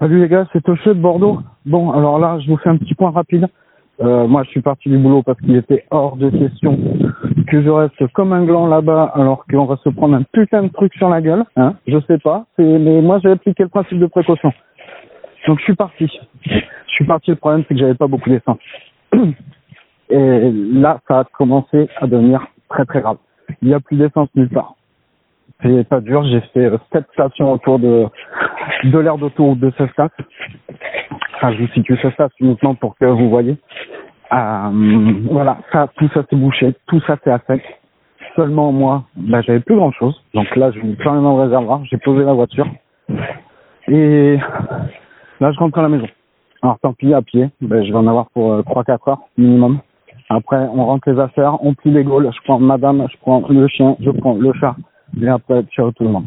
Salut les gars, c'est Tocheux de Bordeaux. Bon, alors là, je vous fais un petit point rapide. Euh, moi, je suis parti du boulot parce qu'il était hors de question que je reste comme un gland là-bas alors qu'on va se prendre un putain de truc sur la gueule. Hein je sais pas, mais moi, j'ai appliqué le principe de précaution. Donc, je suis parti. Je suis parti. Le problème, c'est que j'avais pas beaucoup d'essence. Et là, ça a commencé à devenir très très grave. Il n'y a plus d'essence nulle part. C'est pas dur. J'ai fait sept stations autour de de l'aire d'autoroute de Cestas. Enfin, je vous situe Cestas uniquement pour que vous voyez. Euh, voilà, ça, tout ça s'est bouché, tout ça c'est à sec. Seulement moi, bah, j'avais plus grand chose. Donc là, plus rien dans le réservoir. J'ai posé la voiture. Et là, je rentre à la maison. Alors tant pis, à pied. Ben, je vais en avoir pour euh, 3-4 heures minimum. Après, on rentre les affaires, on plie les gaules. Je prends madame, je prends le chien, je prends le chat. Et après, tout le monde.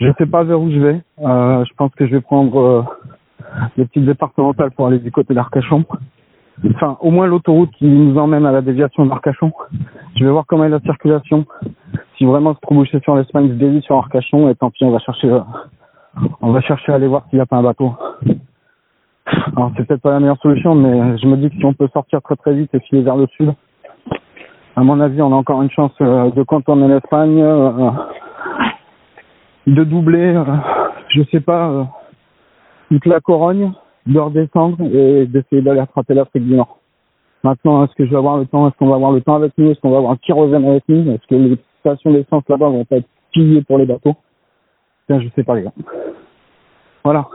Je sais pas vers où je vais. Euh, je pense que je vais prendre euh, petites départementales pour aller du côté d'Arcachon. Enfin, au moins l'autoroute qui nous emmène à la déviation d'Arcachon. Je vais voir comment est la circulation. Si vraiment trop bouché sur l'Espagne, je dévie sur Arcachon et tant pis, on va chercher, euh, on va chercher à aller voir s'il n'y a pas un bateau. Alors c'est peut-être pas la meilleure solution, mais je me dis que si on peut sortir très très vite et filer vers le sud, à mon avis, on a encore une chance euh, de contourner l'Espagne, euh, de doubler, euh, je sais pas, toute la Corogne, de redescendre et d'essayer d'aller attraper l'Afrique du Nord. Maintenant, est-ce que je vais avoir le temps Est-ce qu'on va avoir le temps avec nous Est-ce qu'on va avoir qui revienne avec nous Est-ce que les stations d'essence là-bas vont pas être pillées pour les bateaux? Tiens, je sais pas les gars. Voilà.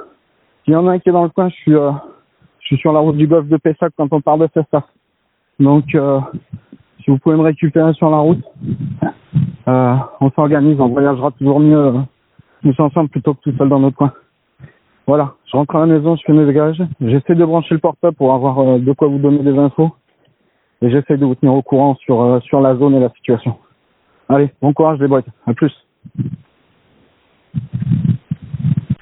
S'il y en a un qui est dans le coin, je suis, sur la route du golfe de Pessac quand on part de Cestas. Donc, si vous pouvez me récupérer sur la route, euh, on s'organise, on voyagera toujours mieux euh, tous ensemble plutôt que tout seul dans notre coin. Voilà, je rentre à la maison, je fais mes dégages, j'essaie de brancher le portable pour avoir euh, de quoi vous donner des infos et j'essaie de vous tenir au courant sur, euh, sur la zone et la situation. Allez, bon courage les boys, à plus.